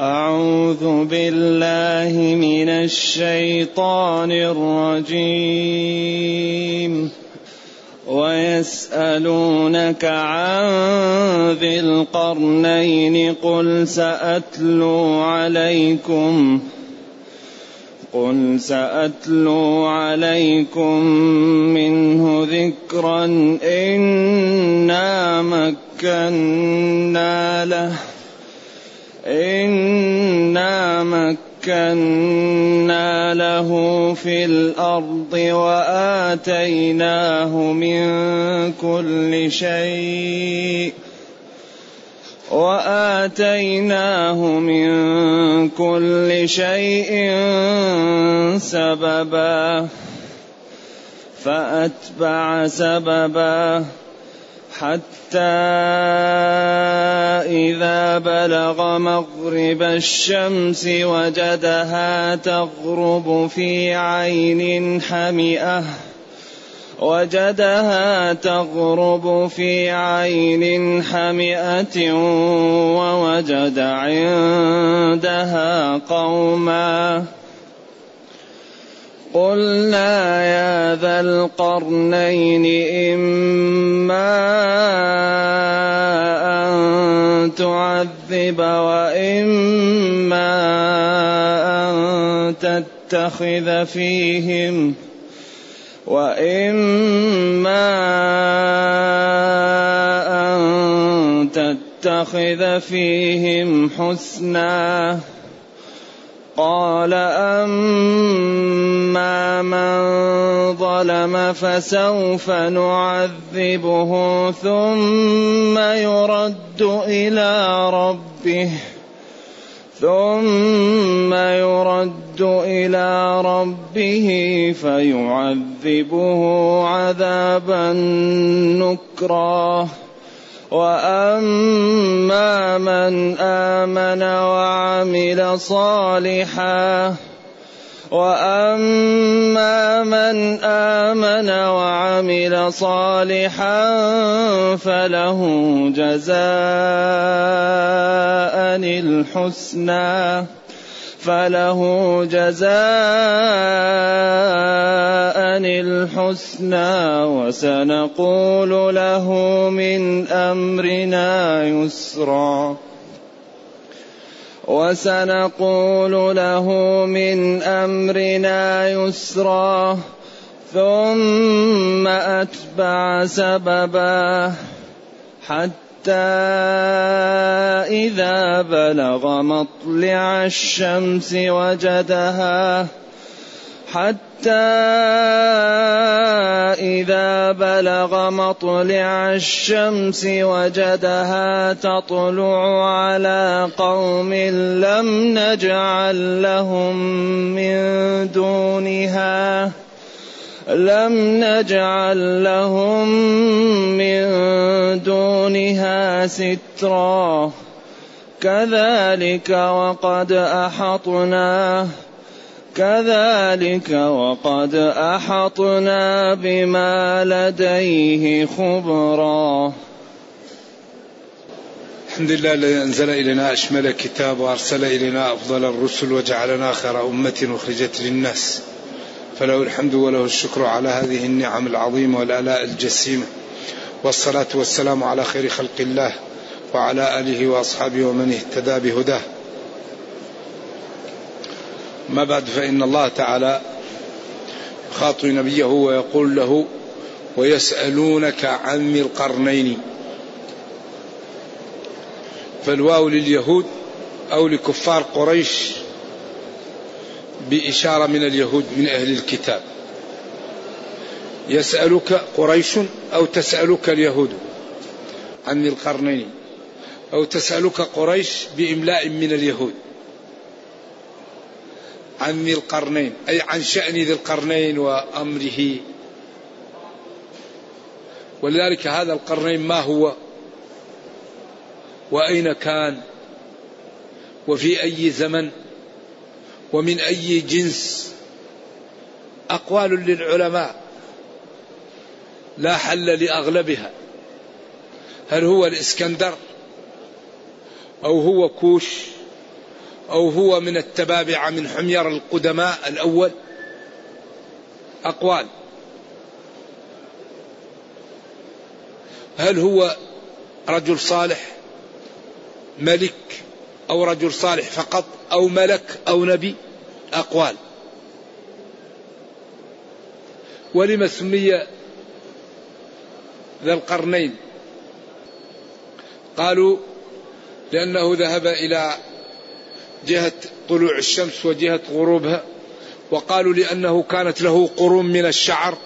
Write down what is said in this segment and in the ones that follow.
أعوذ بالله من الشيطان الرجيم. ويسألونك عن ذي القرنين قل سأتلو عليكم قل سأتلو عليكم منه ذكرا إنا مكنا له. إنا مكنا له في الأرض وآتيناه من كل شيء وآتيناه من كل شيء سببا فأتبع سببا حتى إذا بلغ مغرب الشمس وجدها تغرب في عين حمئة وجدها تغرب في عين حمئة ووجد عندها قوما. قلنا يا ذا القرنين إما أن تعذب وإما أن تتخذ فيهم وإما أن تتخذ فيهم حسناً قال أما من ظلم فسوف نعذبه ثم يرد إلى ربه ثم يرد إلى ربه فيعذبه عذابا نكرا. وأما من آمن وعمل صالحا وأما من آمن وعمل صالحا فله جزاء الحسنى. فله جزاء الحسنى وسنقول له من أمرنا يسرا. وسنقول له من أمرنا يسرا. ثم أتبع سببا حتى حتى إذا بلغ مطلع الشمس وجدها حتى إذا بلغ مطلع الشمس وجدها تطلع على قوم لم نجعل لهم من دونها. لم نجعل لهم من دونها سترا. كذلك وقد أحطنا كذلك وقد أحطنا بما لديه خبرا. الحمد لله الذي أنزل إلينا أشمل كتاب وأرسل إلينا أفضل الرسل وجعلنا خير أمة أخرجت للناس. فله الحمد وله الشكر على هذه النعم العظيمة والآلاء الجسيمة. والصلاة والسلام على خير خلق الله وعلى آله وأصحابه ومن اهتدى بهداه. ما بعد فإن الله تعالى يخاطب نبيه ويقول له ويسألونك عن القرنين. فالواو لليهود أو لكفار قريش بإشارة من اليهود من أهل الكتاب. يسألك قريش أو تسألك اليهود؟ عن القرنين. أو تسألك قريش بإملاء من اليهود. عن القرنين. أي عن شأن ذي القرنين وأمره. ولذلك هذا القرنين ما هو؟ وأين كان؟ وفي أي زمن؟ ومن أي جنس. أقوال للعلماء. لا حل لأغلبها. هل هو الإسكندر؟ أو هو كوش؟ أو هو من التبابع من حمير القدماء الأول؟ أقوال. هل هو رجل صالح ملك أو رجل صالح فقط أو ملك أو نبي؟ أقوال ولم سمي ذا القرنين؟ قالوا لأنه ذهب إلى جهة طلوع الشمس وجهة غروبها وقالوا لأنه كانت له قرون من الشعر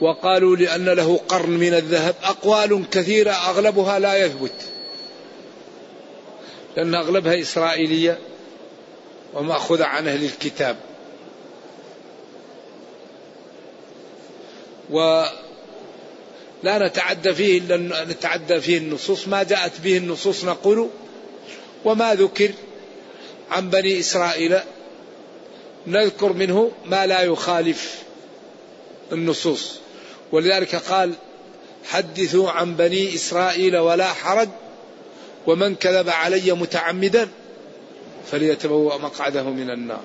وقالوا لأن له قرن من الذهب. أقوال كثيرة أغلبها لا يثبت لأن أغلبها إسرائيلية. ومأخوذة عن أهل الكتاب. ولا نتعدى فيه إلا نتعدى فيه النصوص. ما جاءت به النصوص نقول وما ذكر عن بني إسرائيل. نذكر منه ما لا يخالف النصوص. ولذلك قال حدثوا عن بني إسرائيل ولا حرج ومن كذب علي متعمدا. فليتبوأ مقعده من النار.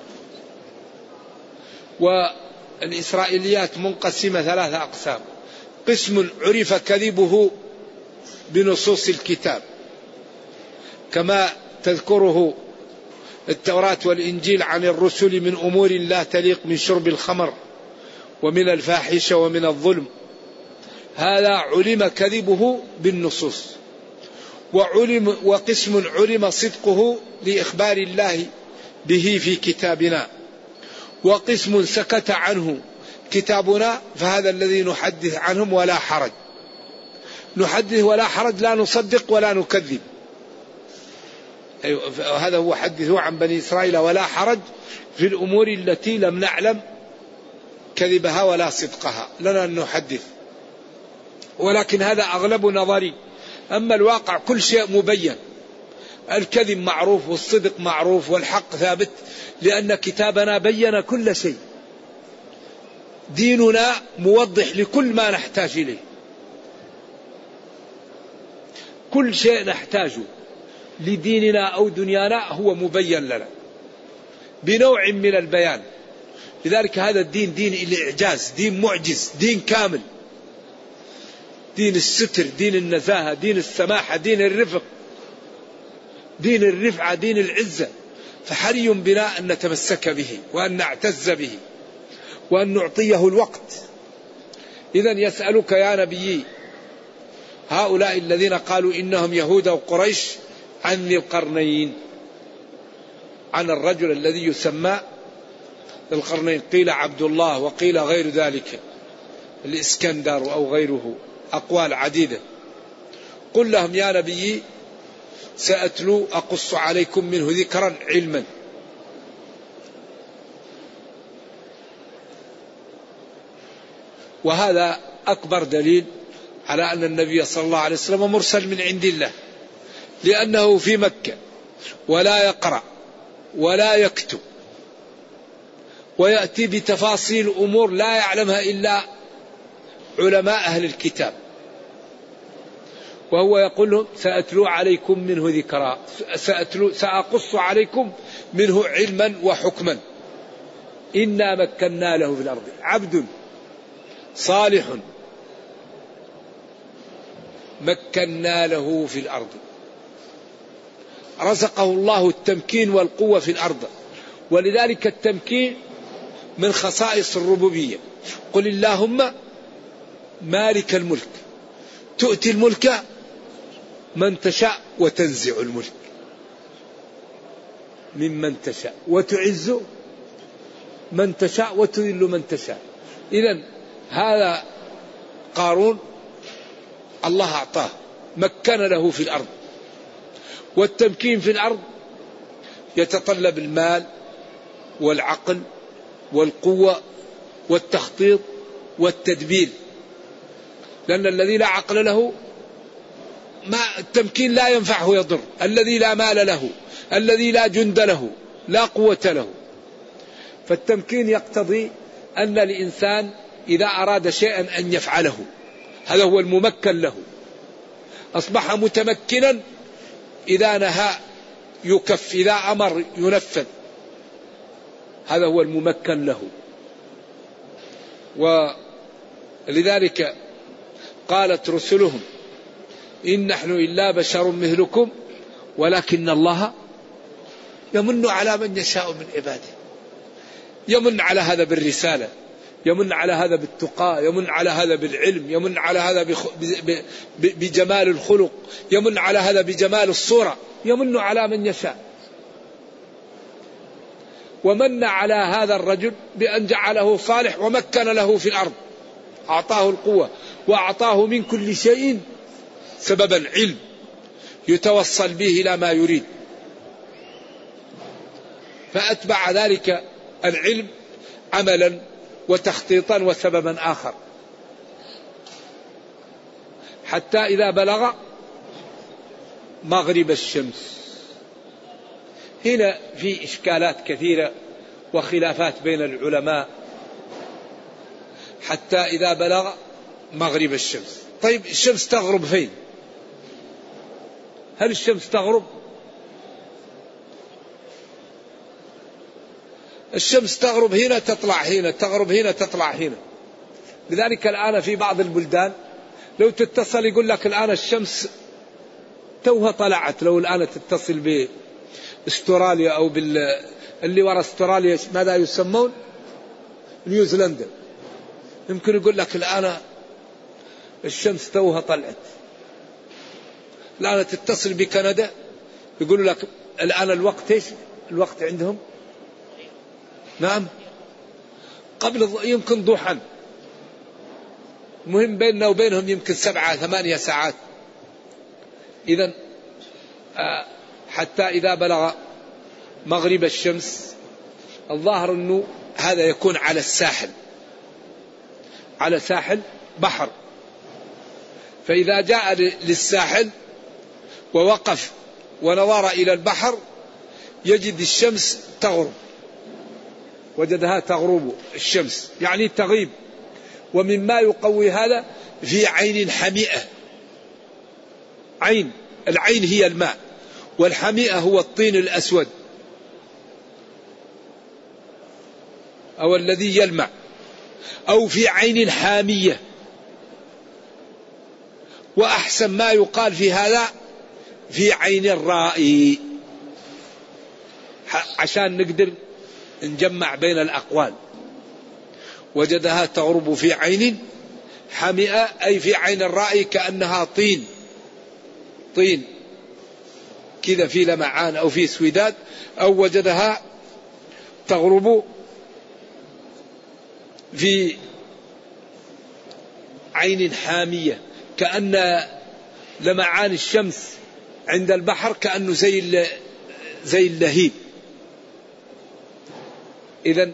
والإسرائيليات منقسمة ثلاثة أقسام. قسم عرف كذبه بنصوص الكتاب. كما تذكره التوراة والإنجيل عن الرسل من أمور لا تليق من شرب الخمر ومن الفاحشة ومن الظلم. هذا علم كذبه بالنصوص. وعلم وقسم علم صدقه لإخبار الله به في كتابنا. وقسم سكت عنه كتابنا فهذا الذي نحدث عنهم ولا حرج. نحدث ولا حرج لا نصدق ولا نكذب. أيوة هذا هو حدثوا عن بني إسرائيل ولا حرج في الأمور التي لم نعلم كذبها ولا صدقها. لنا أن نحدث. ولكن هذا أغلب نظري. أما الواقع كل شيء مبين. الكذب معروف والصدق معروف والحق ثابت لأن كتابنا بين كل شيء. ديننا موضح لكل ما نحتاج إليه. كل شيء نحتاجه لديننا أو دنيانا هو مبين لنا بنوع من البيان. لذلك هذا الدين دين الإعجاز دين معجز دين كامل. دين الستر دين النزاهة دين السماحة دين الرفق. دين الرفعة دين العزة. فحري بنا أن نتمسك به وأن نعتز به وأن نعطيه الوقت. إذا يسألك يا نبي هؤلاء الذين قالوا إنهم يهود وقريش عن القرنين. عن الرجل الذي يسمى القرنين قيل عبد الله وقيل غير ذلك الإسكندر أو غيره. أقوال عديدة. قل لهم يا نبي سأتلو أقص عليكم منه ذكرا علما. وهذا أكبر دليل على أن النبي صلى الله عليه وسلم مرسل من عند الله لأنه في مكة ولا يقرأ ولا يكتب ويأتي بتفاصيل أمور لا يعلمها إلا علماء أهل الكتاب. وهو يقول لهم سأتلو عليكم منه ذكرا. سأتلو سأقص عليكم منه علما وحكما. إنا مكنا له في الأرض. عبد صالح مكنا له في الأرض. رزقه الله التمكين والقوة في الأرض. ولذلك التمكين من خصائص الربوبية. قل اللهم مالك الملك. تؤتي الملك من تشاء وتنزع الملك. ممن تشاء وتعز من تشاء وتذل من تشاء. إذا هذا قارون الله أعطاه مكن له في الأرض. والتمكين في الأرض يتطلب المال والعقل والقوة والتخطيط والتدبير. لأن الذي لا عقل له ما التمكين لا ينفعه يضر. الذي لا مال له الذي لا جند له لا قوة له. فالتمكين يقتضي أن الإنسان إذا أراد شيئا أن يفعله. هذا هو الممكن له. أصبح متمكنا إذا نهى يكف إذا أمر ينفذ. هذا هو الممكن له. ولذلك قالت رسلهم إن نحن إلا بشر مثلكم ولكن الله يمن على من يشاء من عباده. يمن على هذا بالرسالة يمن على هذا بالتقى يمن على هذا بالعلم يمن على هذا بجمال الخلق يمن على هذا بجمال الصورة يمن على من يشاء. ومن على هذا الرجل بأن جعله صالح ومكن له في الأرض. أعطاه القوة وأعطاه من كل شيء سببا علم يتوصل به إلى ما يريد. فأتبع ذلك العلم عملا وتخطيطا وسببا آخر. حتى إذا بلغ مغرب الشمس. هنا في إشكالات كثيرة وخلافات بين العلماء. حتى إذا بلغ مغرب الشمس. طيب الشمس تغرب فين؟ هل الشمس تغرب؟ الشمس تغرب هنا تطلع هنا تغرب هنا تطلع هنا. لذلك الآن في بعض البلدان لو تتصل يقول لك الآن الشمس توها طلعت. لو الآن تتصل بأستراليا أو بال اللي ورا أستراليا ماذا يسمون؟ نيوزيلندا. يمكن يقول لك الآن الشمس توها طلعت. الآن تتصل بكندا. يقول لك الآن الوقت إيش؟ الوقت عندهم؟ نعم. قبل يمكن ضحى. مهم بيننا وبينهم يمكن سبعة ثمانية ساعات. إذا آه، حتى إذا بلغ مغرب الشمس الظاهر أنه هذا يكون على الساحل. على ساحل بحر. فإذا جاء للساحل ووقف ونظر إلى البحر يجد الشمس تغرب. وجدها تغرب الشمس يعني تغيب. ومما يقوي هذا في عين حمئة عين العين هي الماء والحمئة هو الطين الأسود. أو الذي يلمع. أو في عين حامية. وأحسن ما يقال في هذا في عين الرائي. عشان نقدر نجمع بين الأقوال. وجدها تغرب في عين حمئة أي في عين الرأي كأنها طين. طين. كذا في لمعان أو في سويداد. أو وجدها تغرب في عين حامية. كأن لمعان الشمس عند البحر كأنه زي زي اللهيب. إذا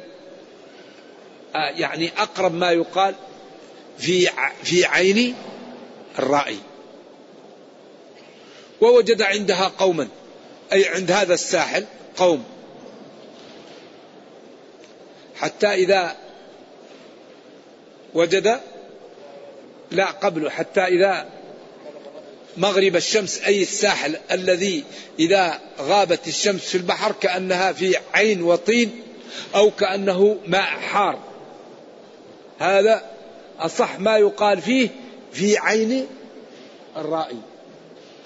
آه، يعني أقرب ما يقال في في عين الرأي ووجد عندها قوما أي عند هذا الساحل قوم. حتى إذا وجد لا قبله حتى إذا مغرب الشمس أي الساحل الذي إذا غابت الشمس في البحر كأنها في عين وطين أو كأنه ماء حار. هذا أصح ما يقال فيه في عين الرائي.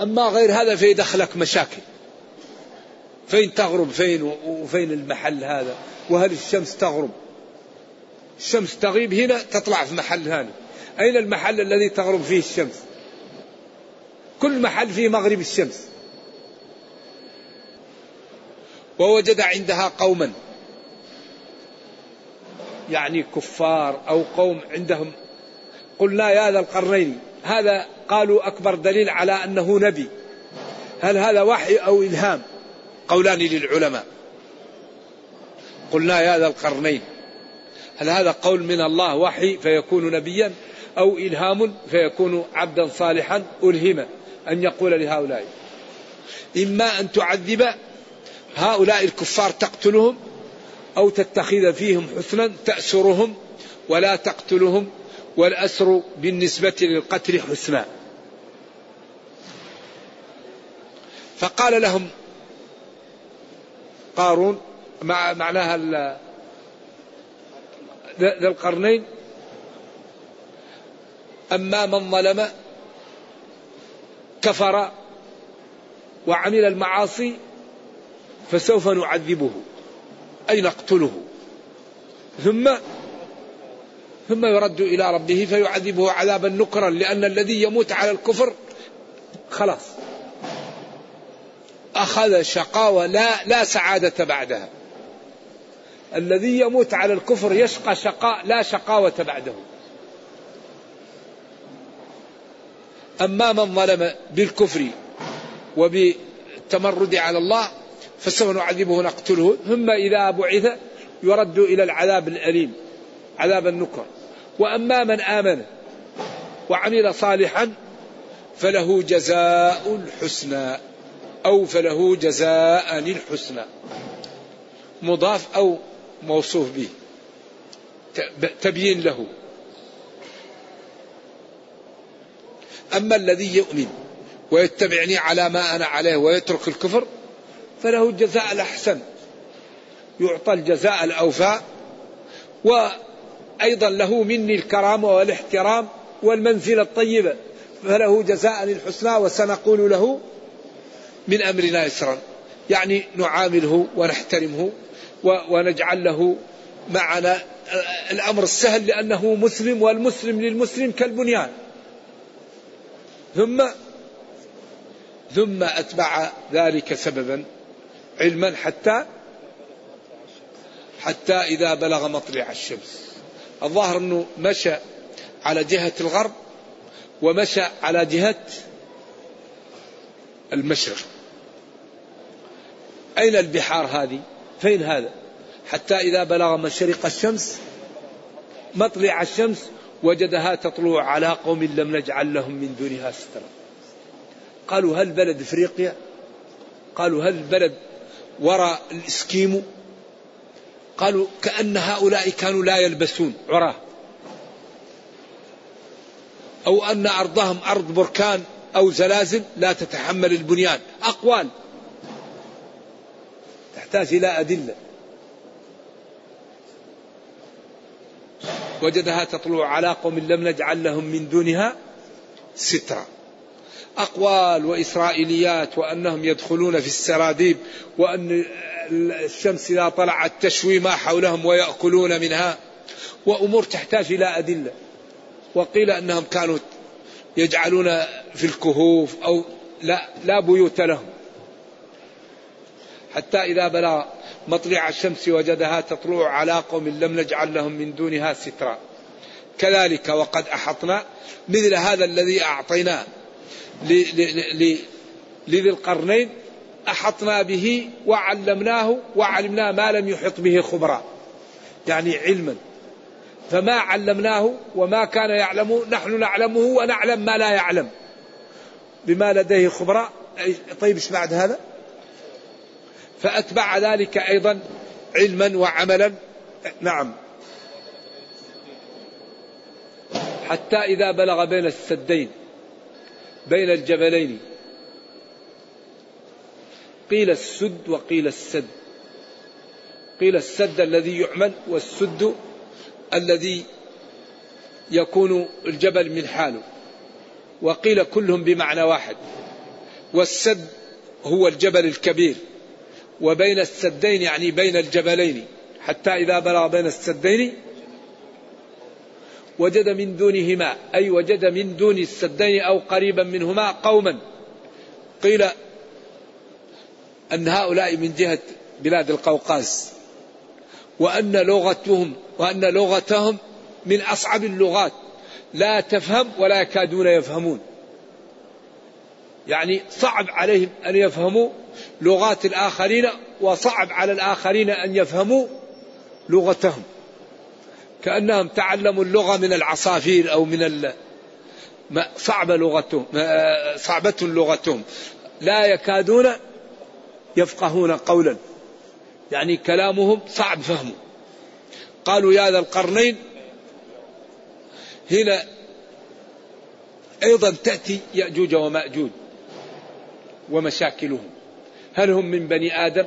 أما غير هذا فيدخلك مشاكل. فين تغرب فين وفين المحل هذا؟ وهل الشمس تغرب؟ الشمس تغيب هنا تطلع في محل ثاني. أين المحل الذي تغرب فيه الشمس؟ كل محل فيه مغرب الشمس. ووجد عندها قوما. يعني كفار أو قوم عندهم. قلنا يا ذا القرنين. هذا قالوا أكبر دليل على أنه نبي. هل هذا وحي أو إلهام؟ قولان للعلماء. قلنا يا ذا القرنين. هل هذا قول من الله وحي فيكون نبيا أو إلهام فيكون عبدا صالحا ألهم أن يقول لهؤلاء. إما أن تعذب هؤلاء الكفار تقتلهم أو تتخذ فيهم حسنا تأسرهم ولا تقتلهم والأسر بالنسبة للقتل حسنا. فقال لهم قارون مع معناها ذا القرنين أما من ظلم كفر وعمل المعاصي فسوف نعذبه أي نقتله. ثم ثم يرد إلى ربه فيعذبه عذابا نكرا لأن الذي يموت على الكفر خلاص. أخذ شقاوة لا لا سعادة بعدها. الذي يموت على الكفر يشقى شقاء لا شقاوة بعده. أما من ظلم بالكفر وبالتمرد على الله فسوف نعذبه نقتله ثم إذا بعث يرد إلى العذاب الأليم عذاب النكر. وأما من آمن وعمل صالحا فله جزاء الحسنى أو فله جزاء الحسنى. مضاف أو موصوف به تبيين له. أما الذي يؤمن ويتبعني على ما أنا عليه ويترك الكفر فله الجزاء الأحسن. يعطى الجزاء الأوفى وأيضا له مني الكرامة والاحترام والمنزلة الطيبة فله جزاء الحسنى وسنقول له من أمرنا يسرا. يعني نعامله ونحترمه ونجعل له معنا الأمر السهل لأنه مسلم والمسلم للمسلم كالبنيان. ثم ثم أتبع ذلك سببا علما حتى حتى إذا بلغ مطلع الشمس. الظاهر أنه مشى على جهة الغرب ومشى على جهة المشرق. أين البحار هذه؟ فين هذا؟ حتى إذا بلغ مشرق الشمس مطلع الشمس وجدها تطلع على قوم لم نجعل لهم من دونها سترا. قالوا هل بلد إفريقيا؟ قالوا هل بلد وراء الإسكيمو؟ قالوا كأن هؤلاء كانوا لا يلبسون عراة. أو أن أرضهم أرض بركان أو زلازل لا تتحمل البنيان. أقوال. تحتاج إلى أدلة. وجدها تطلع على قوم لم نجعل لهم من دونها سترا. أقوال وإسرائيليات وأنهم يدخلون في السراديب وأن الشمس إذا طلعت تشوي ما حولهم ويأكلون منها وأمور تحتاج إلى أدلة. وقيل أنهم كانوا يجعلون في الكهوف أو لا, لا بيوت لهم. حتى إذا بلغ مطلع الشمس وجدها تطلع على قوم لم نجعل لهم من دونها سترا. كذلك وقد أحطنا مثل هذا الذي أعطيناه لذي القرنين أحطنا به وعلمناه وعلمنا ما لم يحط به خبرا. يعني علما. فما علمناه وما كان يعلمه نحن نعلمه ونعلم ما لا يعلم. بما لديه خبراء طيب إيش بعد هذا؟ فأتبع ذلك أيضا علما وعملا. نعم. حتى إذا بلغ بين السدين بين الجبلين. قيل السد وقيل السد. قيل السد الذي يعمل والسد الذي يكون الجبل من حاله. وقيل كلهم بمعنى واحد. والسد هو الجبل الكبير. وبين السدين يعني بين الجبلين حتى إذا بلغ بين السدين وجد من دونهما أي وجد من دون السدين أو قريبا منهما قوما. قيل أن هؤلاء من جهة بلاد القوقاز وأن لغتهم وأن لغتهم من أصعب اللغات لا تفهم ولا يكادون يفهمون. يعني صعب عليهم أن يفهموا لغات الآخرين وصعب على الآخرين أن يفهموا لغتهم. كأنهم تعلموا اللغة من العصافير أو من ال... صعبة لغتهم صعبة لغتهم. لا يكادون يفقهون قولا. يعني كلامهم صعب فهمه. قالوا يا ذا القرنين هنا أيضا تأتي يأجوج ومأجوج. ومشاكلهم. هل هم من بني آدم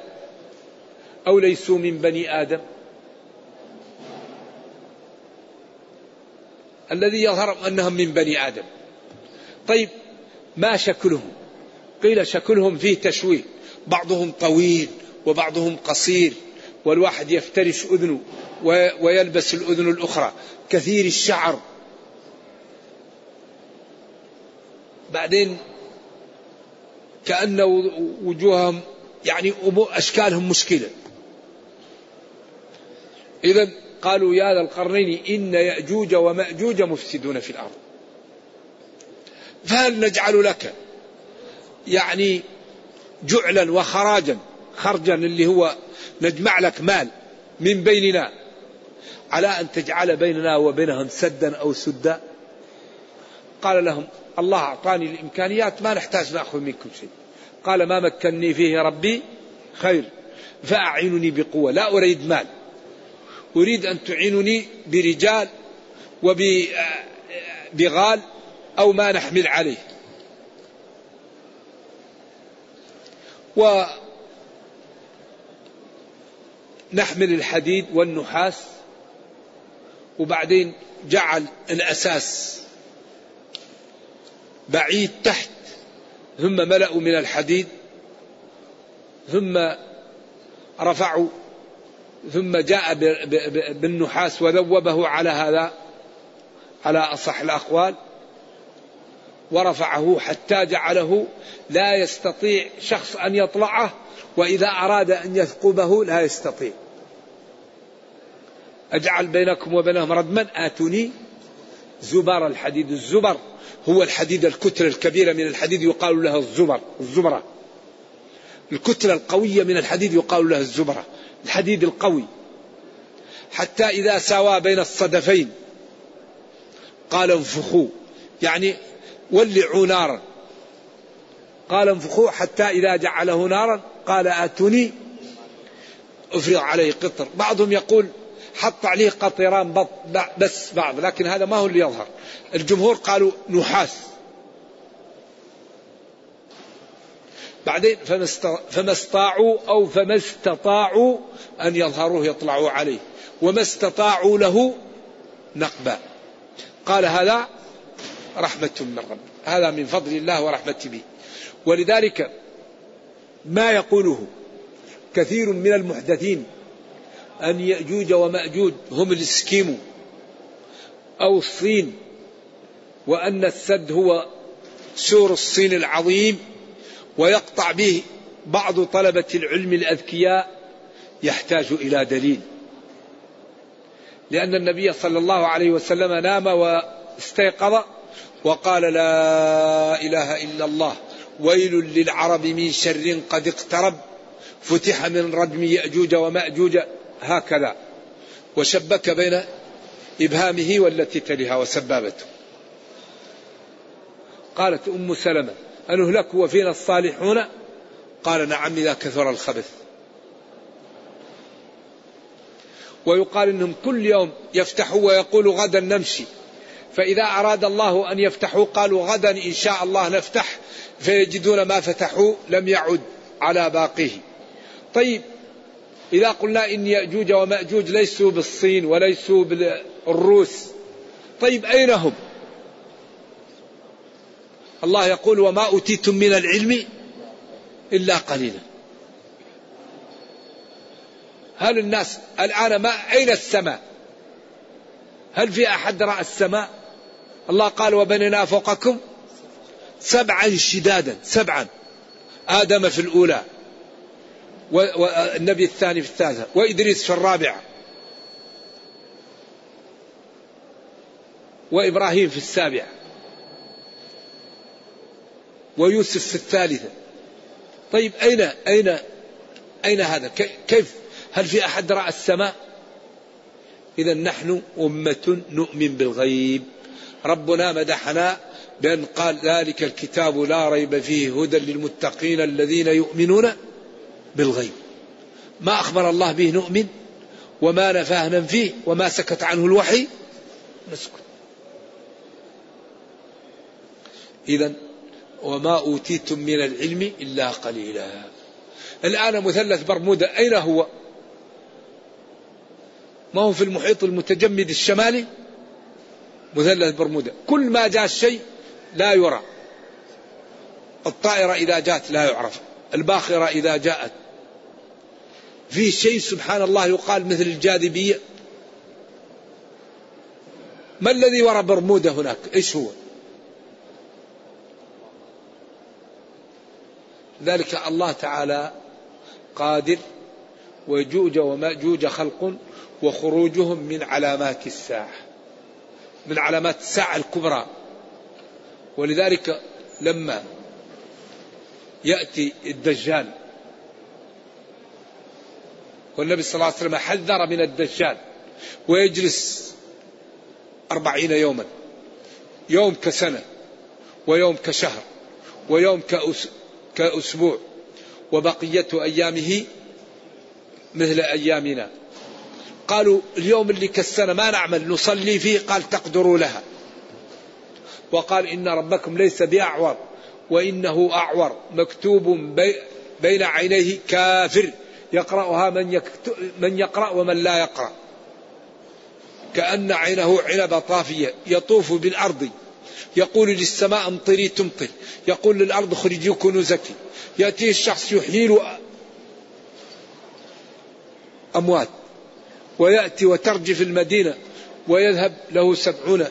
أو ليسوا من بني آدم؟ الذي يظهر أنهم من بني آدم. طيب ما شكلهم؟ قيل شكلهم فيه تشويه. بعضهم طويل وبعضهم قصير والواحد يفترش أذنه ويلبس الأذن الأخرى. كثير الشعر. بعدين كأن وجوههم يعني أشكالهم مشكلة. إذا قالوا يا ذا القرنين إن يأجوج ومأجوج مفسدون في الأرض. فهل نجعل لك يعني جعلا وخراجا خرجا اللي هو نجمع لك مال من بيننا على أن تجعل بيننا وبينهم سدا أو سدا؟ قال لهم الله أعطاني الإمكانيات ما نحتاج نأخذ منكم شيء. قال ما مكني فيه ربي خير فأعينني بقوة لا أريد مال. أريد أن تعينني برجال وبغال أو ما نحمل عليه. ونحمل الحديد والنحاس وبعدين جعل الأساس بعيد تحت ثم ملأوا من الحديد ثم رفعوا ثم جاء بالنحاس وذوبه على هذا على أصح الأقوال ورفعه حتى جعله لا يستطيع شخص أن يطلعه وإذا أراد أن يثقبه لا يستطيع. أجعل بينكم وبينهم ردما آتوني زبر الحديد. الزبر هو الحديد الكتلة الكبيرة من الحديد يقال لها الزبر الزبرة. الكتلة القوية من الحديد يقال لها الزبرة الحديد القوي. حتى إذا ساوى بين الصدفين قال انفخوا يعني ولعوا نارا. قال انفخوا حتى إذا جعله نارا قال آتوني أفرغ عليه قطر. بعضهم يقول حط عليه قطران بس بعض لكن هذا ما هو اللي يظهر. الجمهور قالوا نحاس. بعدين فما استطاعوا أو فما استطاعوا أن يظهروه يطلعوا عليه. وما استطاعوا له نقبا. قال هذا رحمة من رب. هذا من فضل الله ورحمته به. ولذلك ما يقوله كثير من المحدثين أن يأجوج ومأجوج هم الاسكيمو أو الصين وأن السد هو سور الصين العظيم ويقطع به بعض طلبة العلم الأذكياء يحتاج إلى دليل. لأن النبي صلى الله عليه وسلم نام واستيقظ وقال لا إله إلا الله ويل للعرب من شر قد اقترب فتح من ردم يأجوج ومأجوج هكذا وشبك بين إبهامه والتي تليها وسبابته. قالت أم سلمة أنهلك وفينا الصالحون؟ قال نعم إذا كثر الخبث. ويقال إنهم كل يوم يفتحوا ويقولوا غدا نمشي. فإذا أراد الله أن يفتحوا قالوا غدا إن شاء الله نفتح. فيجدون ما فتحوا لم يعد على باقيه. طيب إذا قلنا إن يأجوج ومأجوج ليسوا بالصين وليسوا بالروس طيب أين هم؟ الله يقول وما أوتيتم من العلم إلا قليلا. هل الناس الآن ما أين السماء هل في أحد رأى السماء الله قال وبنينا فوقكم سبعا شدادا سبعا آدم في الأولى والنبي الثاني في الثالثة. وإدريس في الرابعة وإبراهيم في السابعة ويوسف في الثالثة. طيب أين أين أين هذا؟ كيف؟ هل في أحد رأى السماء؟ إذا نحن أمة نؤمن بالغيب. ربنا مدحنا بأن قال ذلك الكتاب لا ريب فيه هدى للمتقين الذين يؤمنون بالغيب. ما أخبر الله به نؤمن وما نفاه ننفيه وما سكت عنه الوحي نسكت. إذا وما أوتيتم من العلم إلا قليلا. الآن مثلث برمودا أين هو؟ ما هو في المحيط المتجمد الشمالي؟ مثلث برمودا. كل ما جاء الشيء لا يرى. الطائرة إذا جاءت لا يعرف. الباخرة إذا جاءت في شيء سبحان الله يقال مثل الجاذبية؟ ما الذي وراء برمودا هناك؟ إيش هو؟ ذلك الله تعالى قادر ويجوج وماجوج خلق وخروجهم من علامات الساعة من علامات الساعة الكبرى. ولذلك لما يأتي الدجال والنبي صلى الله عليه وسلم حذر من الدجال ويجلس أربعين يوما يوم كسنة ويوم كشهر ويوم كأسبوع وبقية أيامه مثل أيامنا. قالوا اليوم اللي كالسنة ما نعمل نصلي فيه قال تقدروا لها. وقال إن ربكم ليس بأعور وإنه أعور مكتوب بين عينيه كافر. يقرأها من, من يقرأ ومن لا يقرأ. كأن عينه عنبة طافية يطوف بالأرض. يقول للسماء امطري تمطر. يقول للأرض خرجي كنوزك يأتيه الشخص يحيل أموات. ويأتي وترجف المدينة. ويذهب له سبعون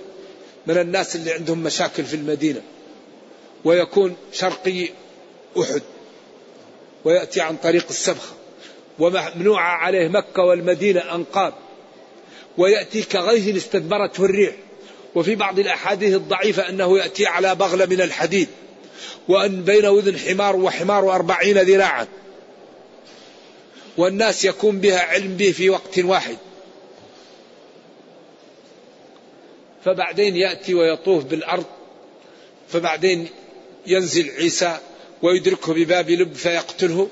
من الناس اللي عندهم مشاكل في المدينة. ويكون شرقي أحد. ويأتي عن طريق السبخة. وممنوعة عليه مكة والمدينة أنقاب ويأتي كغيث استدبرته الريح. وفي بعض الأحاديث الضعيفة أنه يأتي على بغلة من الحديد. وأن بين وذن حمار وحمار أربعين ذراعا. والناس يكون بها علم به في وقت واحد. فبعدين يأتي ويطوف بالأرض. فبعدين ينزل عيسى ويدركه بباب لب فيقتله.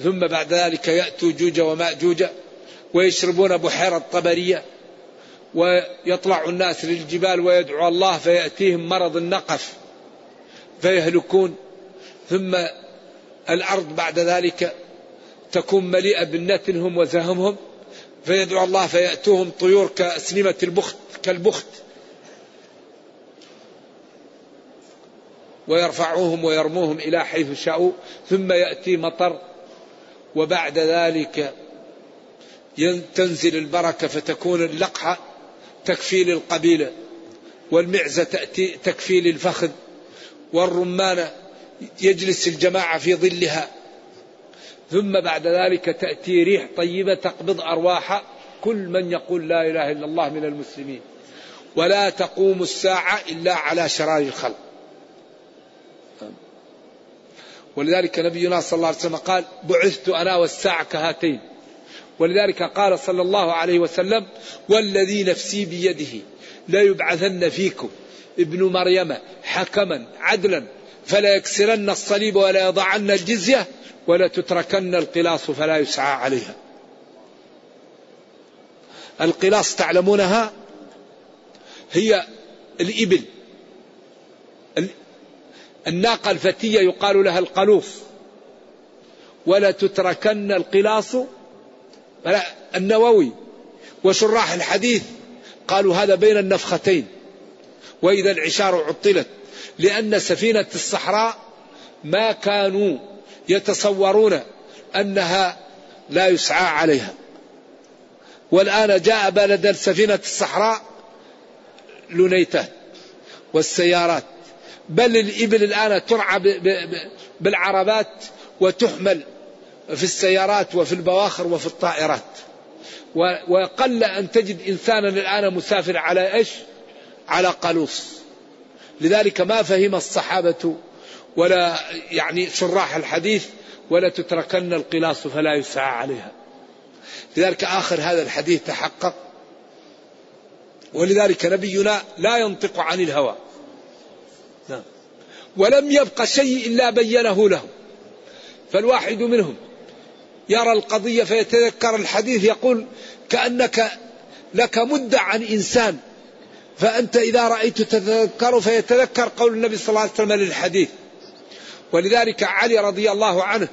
ثم بعد ذلك يأتوا جوج ومأجوج ويشربون بحيرة طبرية ويطلع الناس للجبال ويدعو الله فيأتيهم مرض النقف فيهلكون. ثم الأرض بعد ذلك تكون مليئة بالنتنهم وزهمهم فيدعو الله فيأتوهم طيور كأسنمة البخت كالبخت ويرفعوهم ويرموهم إلى حيث شاءوا. ثم يأتي مطر وبعد ذلك تنزل البركة فتكون اللقحة تكفي للقبيلة والمعزة تأتي تكفي للفخذ والرمانة يجلس الجماعة في ظلها. ثم بعد ذلك تأتي ريح طيبة تقبض أرواح كل من يقول لا إله إلا الله من المسلمين. ولا تقوم الساعة إلا على شرار الخلق. ولذلك نبينا صلى الله عليه وسلم قال بعثت أنا والساعة كهاتين. ولذلك قال صلى الله عليه وسلم والذي نفسي بيده لا يبعثن فيكم ابن مريم حكما عدلا فلا يكسرن الصليب ولا يضعن الجزية ولا تتركن القلاص فلا يسعى عليها. القلاص تعلمونها؟ هي الإبل. الناقة الفتية يقال لها القلوص ولا تتركن القلاص. النووي وشراح الحديث قالوا هذا بين النفختين. وإذا العشار عطلت لأن سفينة الصحراء ما كانوا يتصورون أنها لا يسعى عليها. والآن جاء بلد سفينة الصحراء لنيتات والسيارات بل الإبل الآن ترعى بالعربات وتحمل في السيارات وفي البواخر وفي الطائرات. وقل أن تجد إنسانا الآن مسافر على إيش؟ على قلوص لذلك ما فهم الصحابة ولا يعني شراح الحديث ولا تتركن القلاص فلا يسعى عليها. لذلك آخر هذا الحديث تحقق. ولذلك نبينا لا ينطق عن الهوى. ولم يبق شيء إلا بينه له فالواحد منهم يرى القضية فيتذكر الحديث يقول كأنك لك مدة عن إنسان فأنت إذا رأيت تتذكر فيتذكر قول النبي صلى الله عليه وسلم للحديث. ولذلك علي رضي الله عنه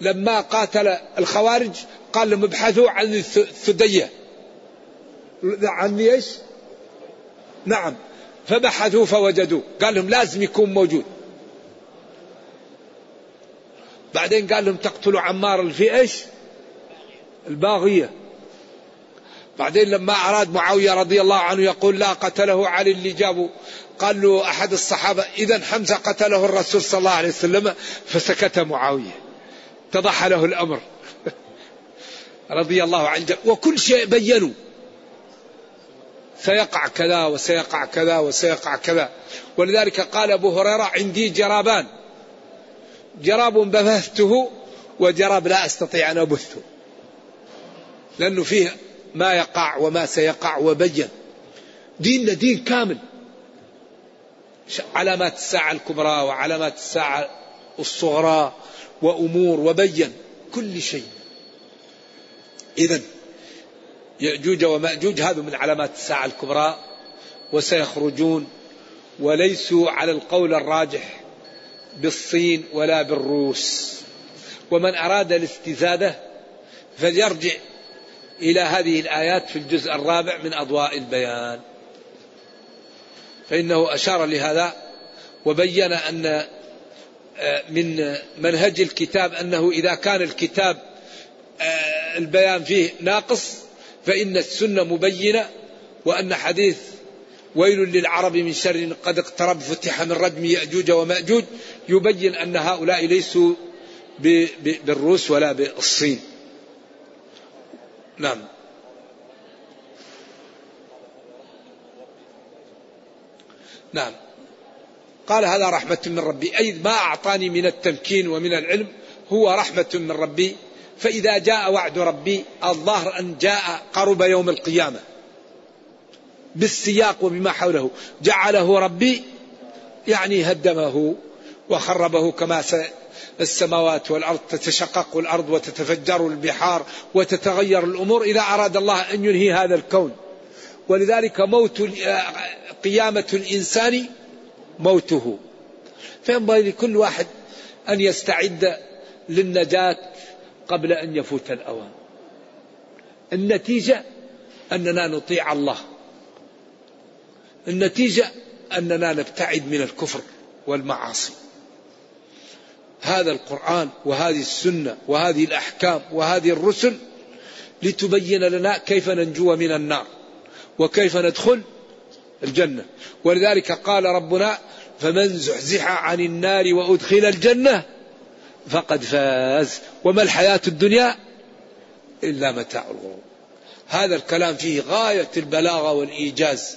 لما قاتل الخوارج قال لهم ابحثوا عن الثدية. عني إيش؟ نعم. فبحثوا فوجدوه قال لهم لازم يكون موجود. بعدين قال لهم تقتلوا عمار في إيش؟ الباغية. بعدين لما أراد معاوية رضي الله عنه يقول لا قتله علي اللي جابه قال له أحد الصحابة إذا حمزة قتله الرسول صلى الله عليه وسلم فسكت معاوية. اتضح له الأمر. رضي الله عنه. وكل شيء بينوا. سيقع كذا وسيقع كذا وسيقع كذا. ولذلك قال أبو هريرة عندي جرابان. جراب بثثته وجراب لا أستطيع أن أبثه. لأنه فيه ما يقع وما سيقع وبين. ديننا دين كامل. علامات الساعة الكبرى وعلامات الساعة الصغرى وأمور وبين. كل شيء. إذا يأجوج ومأجوج هذا من علامات الساعة الكبرى وسيخرجون وليسوا على القول الراجح بالصين ولا بالروس. ومن أراد الاستزادة فليرجع إلى هذه الآيات في الجزء الرابع من أضواء البيان. فإنه أشار لهذا وبين أن آه، من منهج الكتاب أنه إذا كان الكتاب آه، البيان فيه ناقص فإن السنة مبينة وأن حديث ويل للعرب من شر قد اقترب فتح من ردم يأجوج ومأجوج يبين أن هؤلاء ليسوا بالروس ولا بالصين. نعم. نعم. قال هذا رحمة من ربي. أي ما أعطاني من التمكين ومن العلم هو رحمة من ربي. فإذا جاء وعد ربي الظاهر أن جاء قرب يوم القيامة. بالسياق وبما حوله. جعله ربي يعني هدمه وخربه كما السماوات والأرض تتشقق الأرض وتتفجر البحار وتتغير الأمور إذا أراد الله أن ينهي هذا الكون. ولذلك موت قيامة الإنسان موته. فينبغي لكل واحد أن يستعد للنجاة قبل أن يفوت الأوان. النتيجة أننا نطيع الله. النتيجة أننا نبتعد من الكفر والمعاصي. هذا القرآن وهذه السنة وهذه الأحكام وهذه الرسل لتبين لنا كيف ننجو من النار وكيف ندخل الجنة. ولذلك قال ربنا فمن زحزح عن النار وأدخل الجنة فقد فاز. وما الحياة الدنيا إلا متاع الغرور. هذا الكلام فيه غاية البلاغة والإيجاز.